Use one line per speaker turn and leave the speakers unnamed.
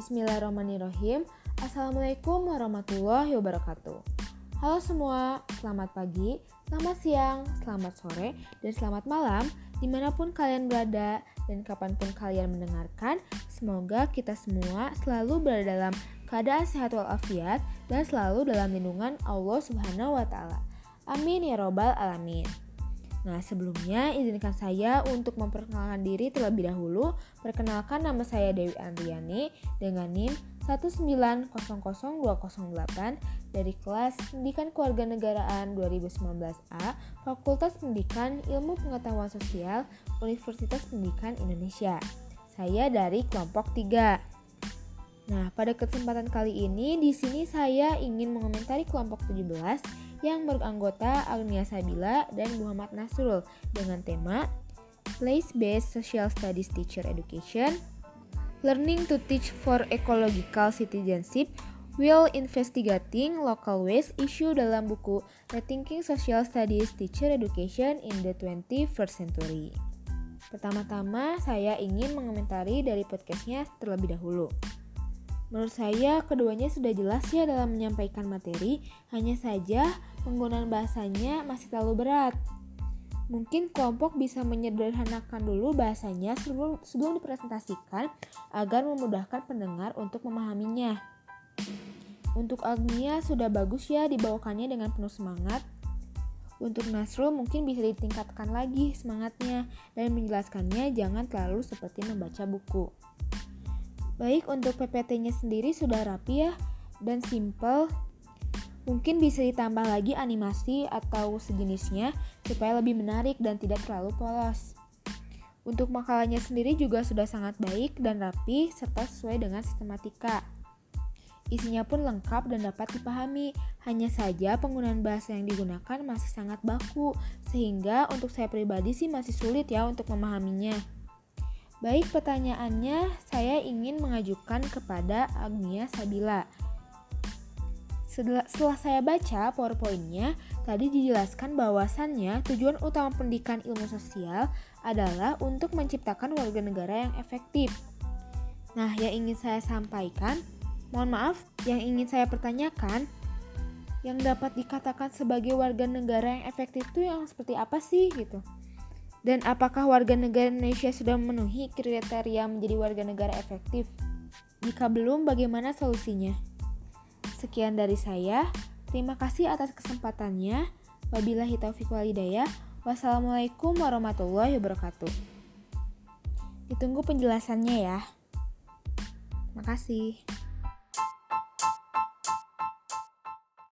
Bismillahirrahmanirrahim. Assalamualaikum warahmatullahi wabarakatuh. Halo semua, selamat pagi, selamat siang, selamat sore, dan selamat malam di mana pun kalian berada dan kapan pun kalian mendengarkan. Semoga kita semua selalu berada dalam keadaan sehat walafiat dan selalu dalam lindungan Allah Subhanahu wa Ta'ala. Amin ya Robbal 'Alamin. Nah, sebelumnya izinkan saya untuk memperkenalkan diri terlebih dahulu. Perkenalkan nama saya Dewi Andriani dengan NIM 1900208 dari kelas Pendidikan Kewarganegaraan 2019A Fakultas Pendidikan Ilmu Pengetahuan Sosial Universitas Pendidikan Indonesia. Saya dari kelompok 3. Nah, pada kesempatan kali ini di sini saya ingin mengomentari kelompok 17 yang beranggota Agnia Sabila dan Muhammad Nasrul dengan tema Place-Based Social Studies Teacher Education, Learning to Teach for Ecological Citizenship Will Investigating Local Waste issue dalam buku Rethinking Social Studies Teacher Education in the 21st Century. Pertama-tama, saya ingin mengomentari dari podcastnya terlebih dahulu. Menurut saya, keduanya sudah jelas ya dalam menyampaikan materi, hanya saja penggunaan bahasanya masih terlalu berat. Mungkin kelompok bisa menyederhanakan dulu bahasanya sebelum, sebelum dipresentasikan agar memudahkan pendengar untuk memahaminya. Untuk Agnia sudah bagus ya dibawakannya dengan penuh semangat. Untuk Nasrul mungkin bisa ditingkatkan lagi semangatnya dan menjelaskannya jangan terlalu seperti membaca buku. Baik untuk PPT-nya sendiri sudah rapi ya dan simple. Mungkin bisa ditambah lagi animasi atau sejenisnya supaya lebih menarik dan tidak terlalu polos. Untuk makalahnya sendiri juga sudah sangat baik dan rapi serta sesuai dengan sistematika. Isinya pun lengkap dan dapat dipahami, hanya saja penggunaan bahasa yang digunakan masih sangat baku, sehingga untuk saya pribadi sih masih sulit ya untuk memahaminya. Baik, pertanyaannya saya ingin mengajukan kepada Agnia Sabila. Setelah, setelah saya baca PowerPoint-nya, tadi dijelaskan bahwasannya tujuan utama pendidikan ilmu sosial adalah untuk menciptakan warga negara yang efektif. Nah, yang ingin saya sampaikan, mohon maaf, yang ingin saya pertanyakan, yang dapat dikatakan sebagai warga negara yang efektif itu yang seperti apa sih gitu? Dan apakah warga negara Indonesia sudah memenuhi kriteria menjadi warga negara efektif? Jika belum, bagaimana solusinya? Sekian dari saya. Terima kasih atas kesempatannya. Wabillahi taufiq walidayah. Wassalamualaikum warahmatullahi wabarakatuh. Ditunggu penjelasannya ya. Makasih.